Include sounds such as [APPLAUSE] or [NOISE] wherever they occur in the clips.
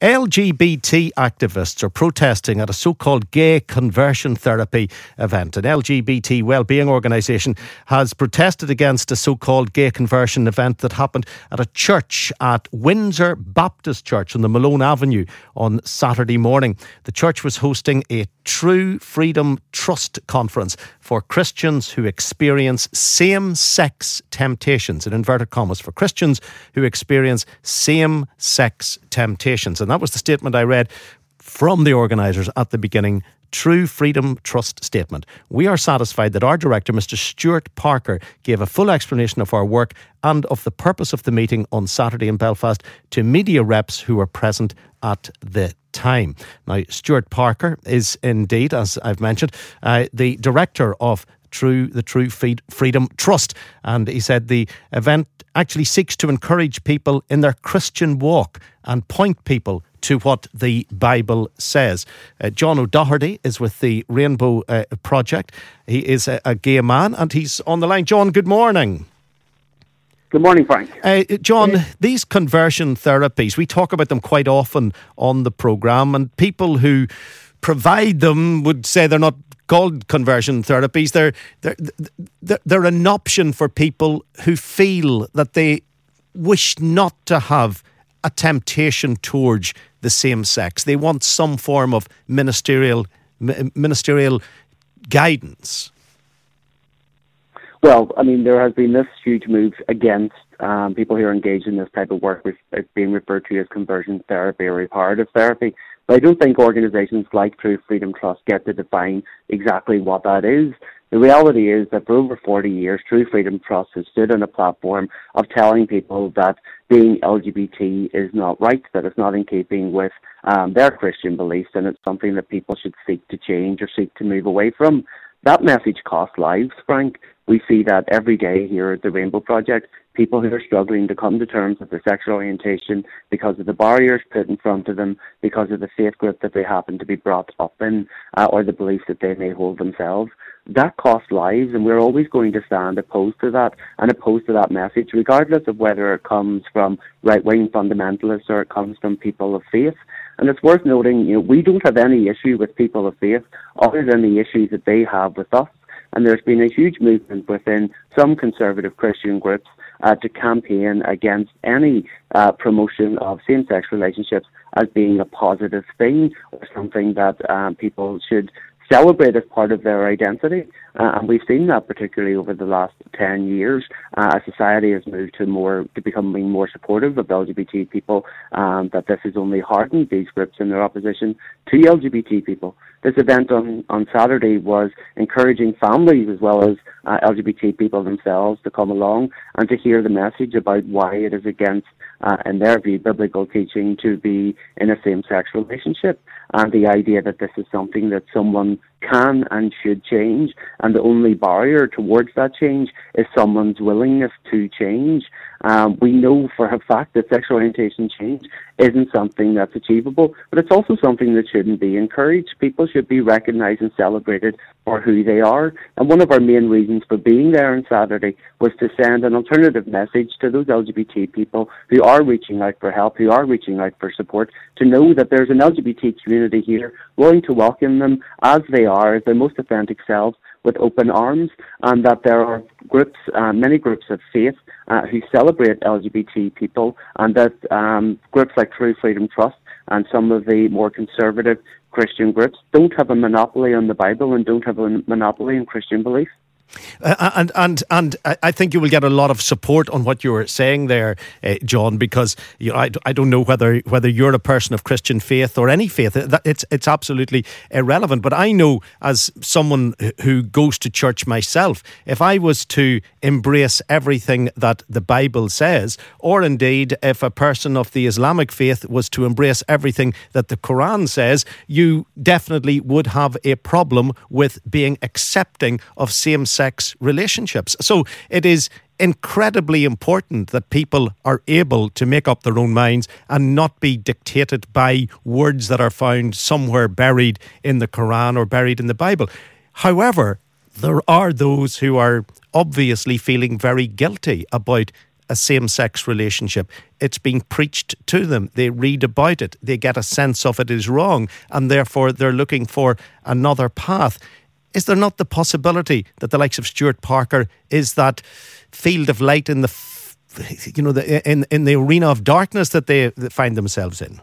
LGBT activists are protesting at a so called gay conversion therapy event. An LGBT wellbeing organisation has protested against a so called gay conversion event that happened at a church at Windsor Baptist Church on the Malone Avenue on Saturday morning. The church was hosting a True Freedom Trust conference for Christians who experience same sex temptations, in inverted commas, for Christians who experience same sex temptations. And that was the statement I read from the organisers at the beginning. True Freedom Trust statement. We are satisfied that our director, Mr. Stuart Parker, gave a full explanation of our work and of the purpose of the meeting on Saturday in Belfast to media reps who were present at the time. Now, Stuart Parker is indeed, as I've mentioned, uh, the director of True the True Freedom Trust, and he said the event actually seeks to encourage people in their Christian walk and point people to what the Bible says. Uh, John O'Doherty is with the Rainbow uh, Project. He is a, a, gay man and he's on the line. John, good morning. Good morning, Frank. Uh, John, these conversion therapies, we talk about them quite often on the programme, and people who provide them would say they're not called conversion therapies. They're, they're, they're, they're an option for people who feel that they wish not to have a temptation towards the same sex. They want some form of ministerial ministerial guidance. Well, I mean, there has been this huge move against um, people who are engaged in this type of work, which is being referred to as conversion therapy or reparative therapy. But I don't think organisations like True Freedom Trust get to define exactly what that is. The reality is that for over 40 years, True Freedom Trust has stood on a platform of telling people that being LGBT is not right, that it's not in keeping with um, their Christian beliefs, and it's something that people should seek to change or seek to move away from. That message costs lives, Frank. We see that every day here at the Rainbow Project. People who are struggling to come to terms with their sexual orientation because of the barriers put in front of them, because of the faith group that they happen to be brought up in, uh, or the beliefs that they may hold themselves that costs lives, and we're always going to stand opposed to that and opposed to that message, regardless of whether it comes from right wing fundamentalists or it comes from people of faith. And it's worth noting, you know, we don't have any issue with people of faith other than the issues that they have with us. And there's been a huge movement within some conservative Christian groups uh, to campaign against any uh, promotion of same-sex relationships as being a positive thing or something that um, people should celebrate as part of their identity. Uh, and we've seen that particularly over the last 10 years uh, as society has moved to more to becoming more supportive of LGBT people, um, that this has only hardened these groups in their opposition to LGBT people. This event on, on Saturday was encouraging families as well as uh, LGBT people themselves to come along and to hear the message about why it is against, uh, in their view, biblical teaching to be in a same-sex relationship and the idea that this is something that someone can and should change, and the only barrier towards that change is someone's willingness to change. Um, we know for a fact that sexual orientation change isn't something that's achievable, but it's also something that shouldn't be encouraged. People should be recognised and celebrated for who they are. And one of our main reasons for being there on Saturday was to send an alternative message to those LGBT people who are reaching out for help, who are reaching out for support, to know that there's an LGBT community here willing to welcome them as they are, their most authentic selves, with open arms, and that there are groups, uh, many groups of faith, uh, who celebrate LGBT people, and that um, groups like True Freedom Trust and some of the more conservative Christian groups don't have a monopoly on the Bible and don't have a monopoly in Christian belief. Uh, and and and I think you will get a lot of support on what you were saying there, uh, John, because you know, I, I don't know whether whether you're a person of Christian faith or any faith. It's it's absolutely irrelevant. But I know as someone who goes to church myself, if I was to embrace everything that the Bible says, or indeed if a person of the Islamic faith was to embrace everything that the Quran says, you definitely would have a problem with being accepting of same sex relationships. So it is incredibly important that people are able to make up their own minds and not be dictated by words that are found somewhere buried in the Quran or buried in the Bible. However, there are those who are obviously feeling very guilty about a same sex relationship. It's being preached to them. They read about it. They get a sense of it is wrong. And therefore, they're looking for another path is there not the possibility that the likes of Stuart Parker is that field of light in the you know the, in in the arena of darkness that they find themselves in?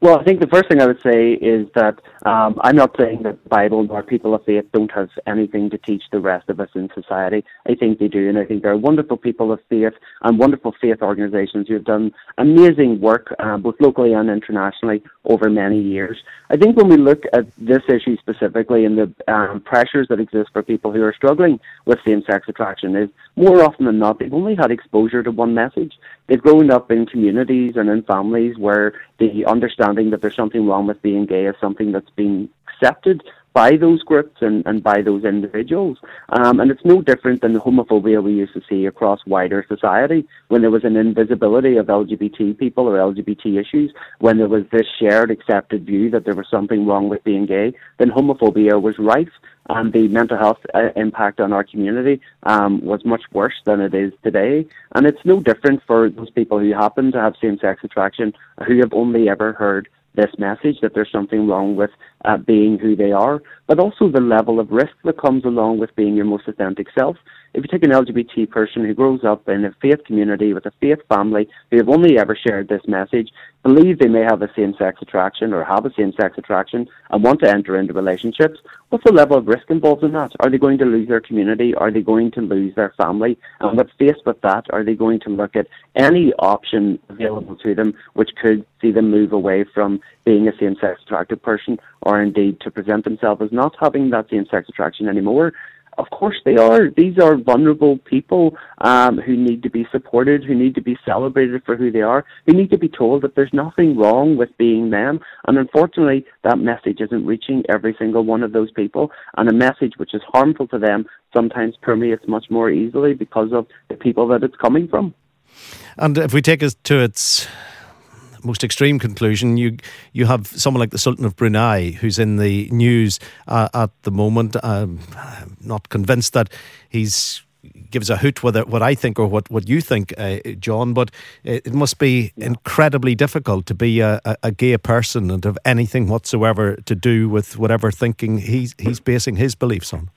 Well, I think the first thing I would say is that um, I'm not saying that Bible nor people of faith don't have anything to teach the rest of us in society. I think they do, and I think there are wonderful people of faith and wonderful faith organisations who have done amazing work, uh, both locally and internationally, over many years. I think when we look at this issue specifically and the um, pressures that exist for people who are struggling with same-sex attraction, is more often than not they've only had exposure to one message. They've grown up in communities and in families where the understanding that there's something wrong with being gay is something that's been accepted by those groups and, and by those individuals. Um, and it's no different than the homophobia we used to see across wider society when there was an invisibility of LGBT people or LGBT issues, when there was this shared accepted view that there was something wrong with being gay, then homophobia was rife and the mental health uh, impact on our community um, was much worse than it is today. And it's no different for those people who happen to have same sex attraction who have only ever heard this message that there's something wrong with uh, being who they are, but also the level of risk that comes along with being your most authentic self. If you take an LGBT person who grows up in a faith community with a faith family who have only ever shared this message, believe they may have a same sex attraction or have a same sex attraction and want to enter into relationships, what's the level of risk involved in that? Are they going to lose their community? Are they going to lose their family? And with faced with that, are they going to look at any option available to them which could see them move away from being a same sex attracted person or indeed to present themselves as not having that same sex attraction anymore of course they are. These are vulnerable people um, who need to be supported, who need to be celebrated for who they are, who need to be told that there's nothing wrong with being them. And unfortunately, that message isn't reaching every single one of those people. And a message which is harmful to them sometimes permeates much more easily because of the people that it's coming from. And if we take it to its most extreme conclusion, you you have someone like the Sultan of Brunei who's in the news uh, at the moment. I'm not convinced that he's gives a hoot whether what I think or what, what you think, uh, John, but it, it must be yeah. incredibly difficult to be a, a, a, gay person and have anything whatsoever to do with whatever thinking he's he's basing his beliefs on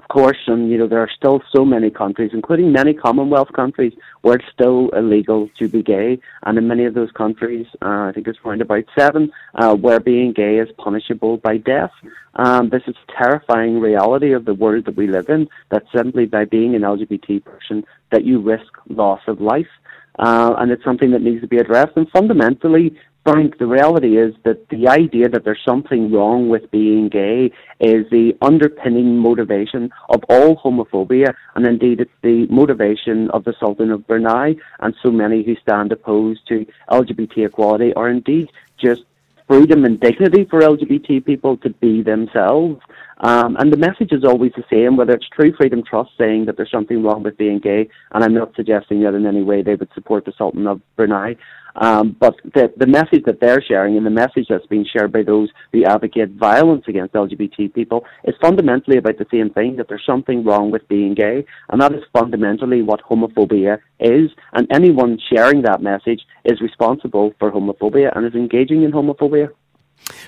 of course, and you know there are still so many countries, including many Commonwealth countries, where it's still illegal to be gay, and in many of those countries, uh, I think it's around about seven, uh, where being gay is punishable by death. Um, this is terrifying reality of the world that we live in. That simply by being an LGBT person, that you risk loss of life. Uh, and it's something that needs to be addressed. And fundamentally, Frank, the reality is that the idea that there's something wrong with being gay is the underpinning motivation of all homophobia, and indeed it's the motivation of the Sultan of Brunei and so many who stand opposed to LGBT equality, or indeed just freedom and dignity for LGBT people to be themselves. Um, and the message is always the same, whether it's True Freedom Trust saying that there's something wrong with being gay, and I'm not suggesting that in any way they would support the Sultan of Brunei, um, but the, the message that they're sharing and the message that's being shared by those who advocate violence against LGBT people is fundamentally about the same thing that there's something wrong with being gay. And that is fundamentally what homophobia is. And anyone sharing that message is responsible for homophobia and is engaging in homophobia.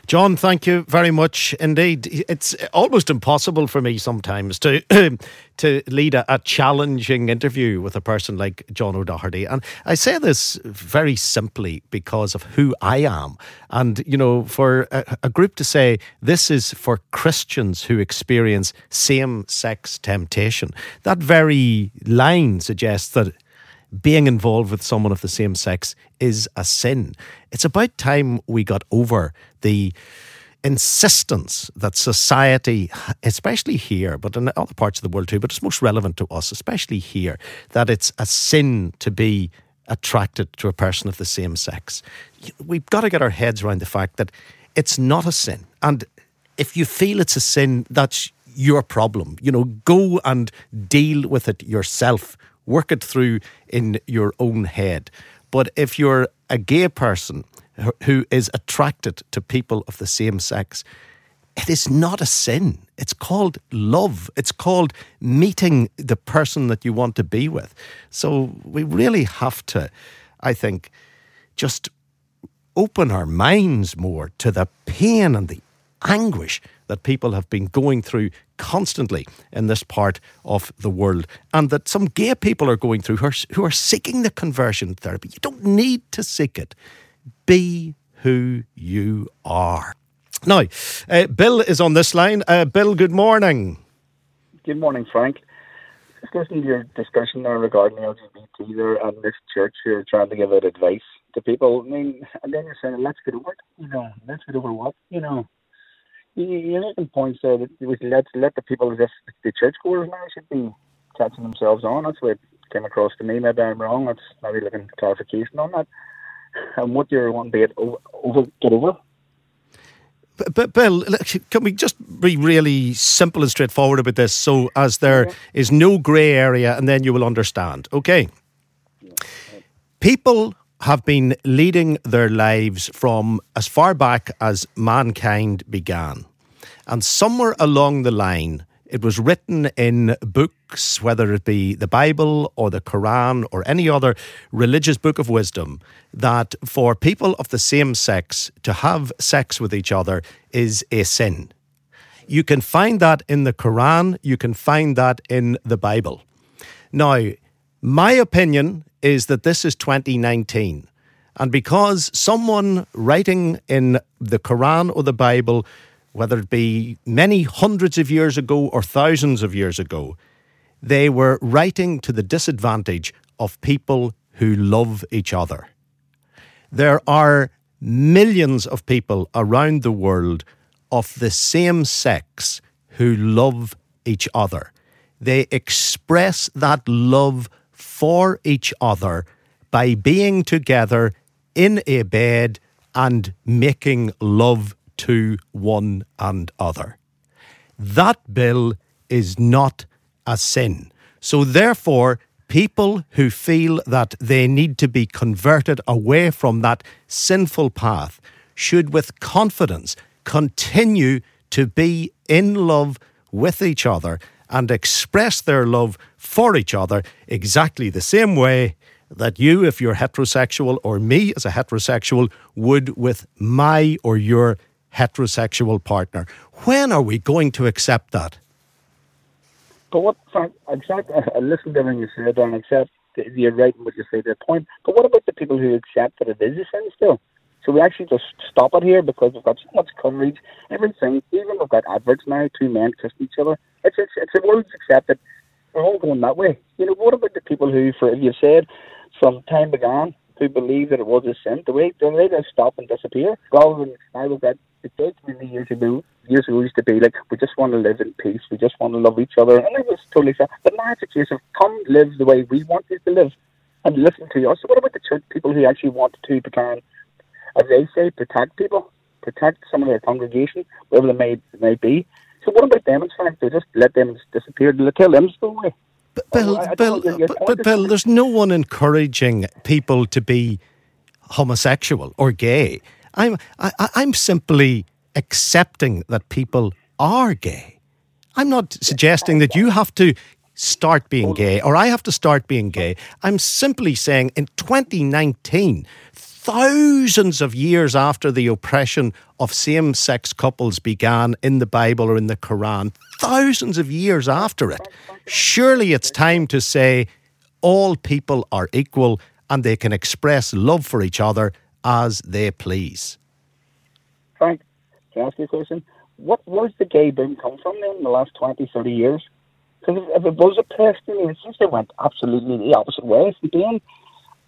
John, thank you very much indeed. It's almost impossible for me sometimes to [CLEARS THROAT] to lead a, a, challenging interview with a person like John O'Doherty, and I say this very simply because of who I am. And you know, for a, a group to say this is for Christians who experience same-sex temptation, that very line suggests that being involved with someone of the same sex is a sin. It's about time we got over the insistence that society, especially here, but in other parts of the world too, but it's most relevant to us, especially here, that it's a sin to be attracted to a person of the same sex. We've got to get our heads around the fact that it's not a sin. And if you feel it's a sin, that's your problem. You know, go and deal with it yourself work it through in your own head. But if you're a gay person who is attracted to people of the same sex, it is not a sin. It's called love. It's called meeting the person that you want to be with. So we really have to, I think, just open our minds more to the pain and the anguish that people have been going through constantly in this part of the world, and that some gay people are going through who are, who are seeking the conversion therapy. You don't need to seek it. Be who you are. Now, uh, Bill is on this line. Uh, Bill, good morning. Good morning, Frank. Just listening to your discussion there regarding LGBT there and this church here trying to give it advice to people. I mean, and then you're saying, let's get over it. You know, let's get over what? You know, you're making points there that we let let the people if the churchgoers now should be catching themselves on. That's what came across to me. Maybe I'm wrong. That's maybe looking at clarification on that. And what you're wanting to get over, over get over. But Bill, can we just be really simple and straightforward about this, so as there yeah. is no grey area, and then you will understand. Okay. People have been leading their lives from as far back as mankind began. And somewhere along the line, it was written in books, whether it be the Bible or the Quran or any other religious book of wisdom, that for people of the same sex to have sex with each other is a sin. You can find that in the Quran, you can find that in the Bible. Now, my opinion is that this is 2019. And because someone writing in the Quran or the Bible, whether it be many hundreds of years ago or thousands of years ago, they were writing to the disadvantage of people who love each other. There are millions of people around the world of the same sex who love each other. They express that love for each other by being together in a bed and making love to one and other. That bill is not a sin. So, therefore, people who feel that they need to be converted away from that sinful path should, with confidence, continue to be in love with each other and express their love for each other exactly the same way that you, if you're heterosexual, or me as a heterosexual, would with my or your heterosexual partner. When are we going to accept that? But what, exactly, [LAUGHS] I listened to everything you said and accept you're right in what you say the point. But what about the people who accept that it is a sin still? So we actually just stop it here because we've got so much coverage, everything. Even we've got adverts now, two men kissing each other. It's it's it's a world's accepted. We're all going that way. You know, what about the people who, for as you said, from time began, who believe that it was a sin, the way they just stop and disappear. Rather than I look at the church many years ago, years ago used to be like, we just want to live in peace, we just want to love each other, and it was totally sad. But now it's a case of come live the way we want you to live, and listen to us. So what about the church people who actually want to become, as they say, protect people, protect some of their congregation, wherever they may, may be? So what about them? It's fine. They just let them disappear. They tell them away. But Bill, oh, Bill, but, but Bill, there's no one encouraging people to be homosexual or gay. I'm, I, I'm simply accepting that people are gay. I'm not suggesting that you have to start being gay or I have to start being gay. I'm simply saying in 2019, thousands of years after the oppression of same sex couples began in the Bible or in the Quran, thousands of years after it. Surely it's time to say all people are equal and they can express love for each other as they please. Frank, can I ask you a question? What where's the gay boom come from then in the last 20, 30 years? Because if, it was oppressed, it seems they went absolutely the opposite way from being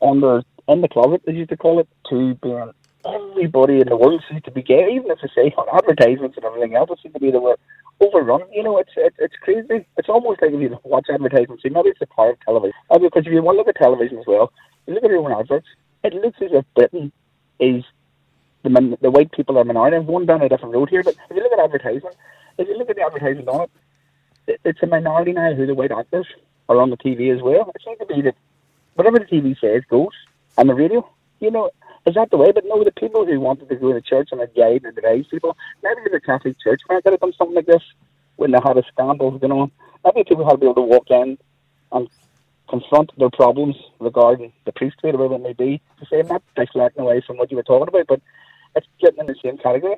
the in the closet, as you used to call it, to being everybody in the world seems to be gay, even if they say on advertisements and everything else, it seems to be the word overrun. You know, it's it's, it's crazy. It's almost like if you watch advertisements, see, maybe it's the power of television. Uh, because if you want to look at television as well, you look at your own adverts, it looks as if Britain is the min- the white people are minority. I'm going down a different road here, but if you look at advertising, if you look at the advertising on it, it's a minority now who the white actors are on the TV as well. It seems to be that whatever the TV says goes on the radio. You know, is that the way? But no, the people who wanted to go to church and guide and advise people, maybe in the Catholic Church might have done something like this when they had a scandal going on. Maybe people had to be able to walk in and confront their problems regarding the priesthood whatever it may be. To say, I'm not deflecting away from what you were talking about, but it's getting in the same category.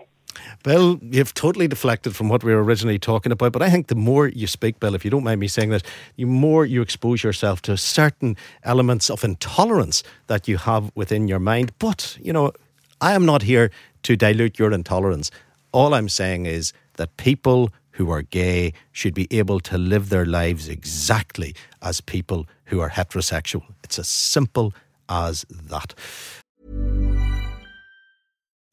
Bill, you've totally deflected from what we were originally talking about, but I think the more you speak, Bill, if you don't mind me saying that, the more you expose yourself to certain elements of intolerance that you have within your mind. But, you know, I am not here to dilute your intolerance. All I'm saying is that people who are gay should be able to live their lives exactly as people who are heterosexual. It's as simple as that.